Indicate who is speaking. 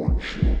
Speaker 1: One you.